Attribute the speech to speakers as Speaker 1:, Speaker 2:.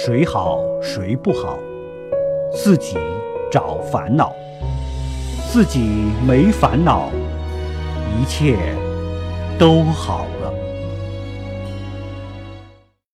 Speaker 1: 谁好谁不好自己找烦恼自己没烦恼一切都好了。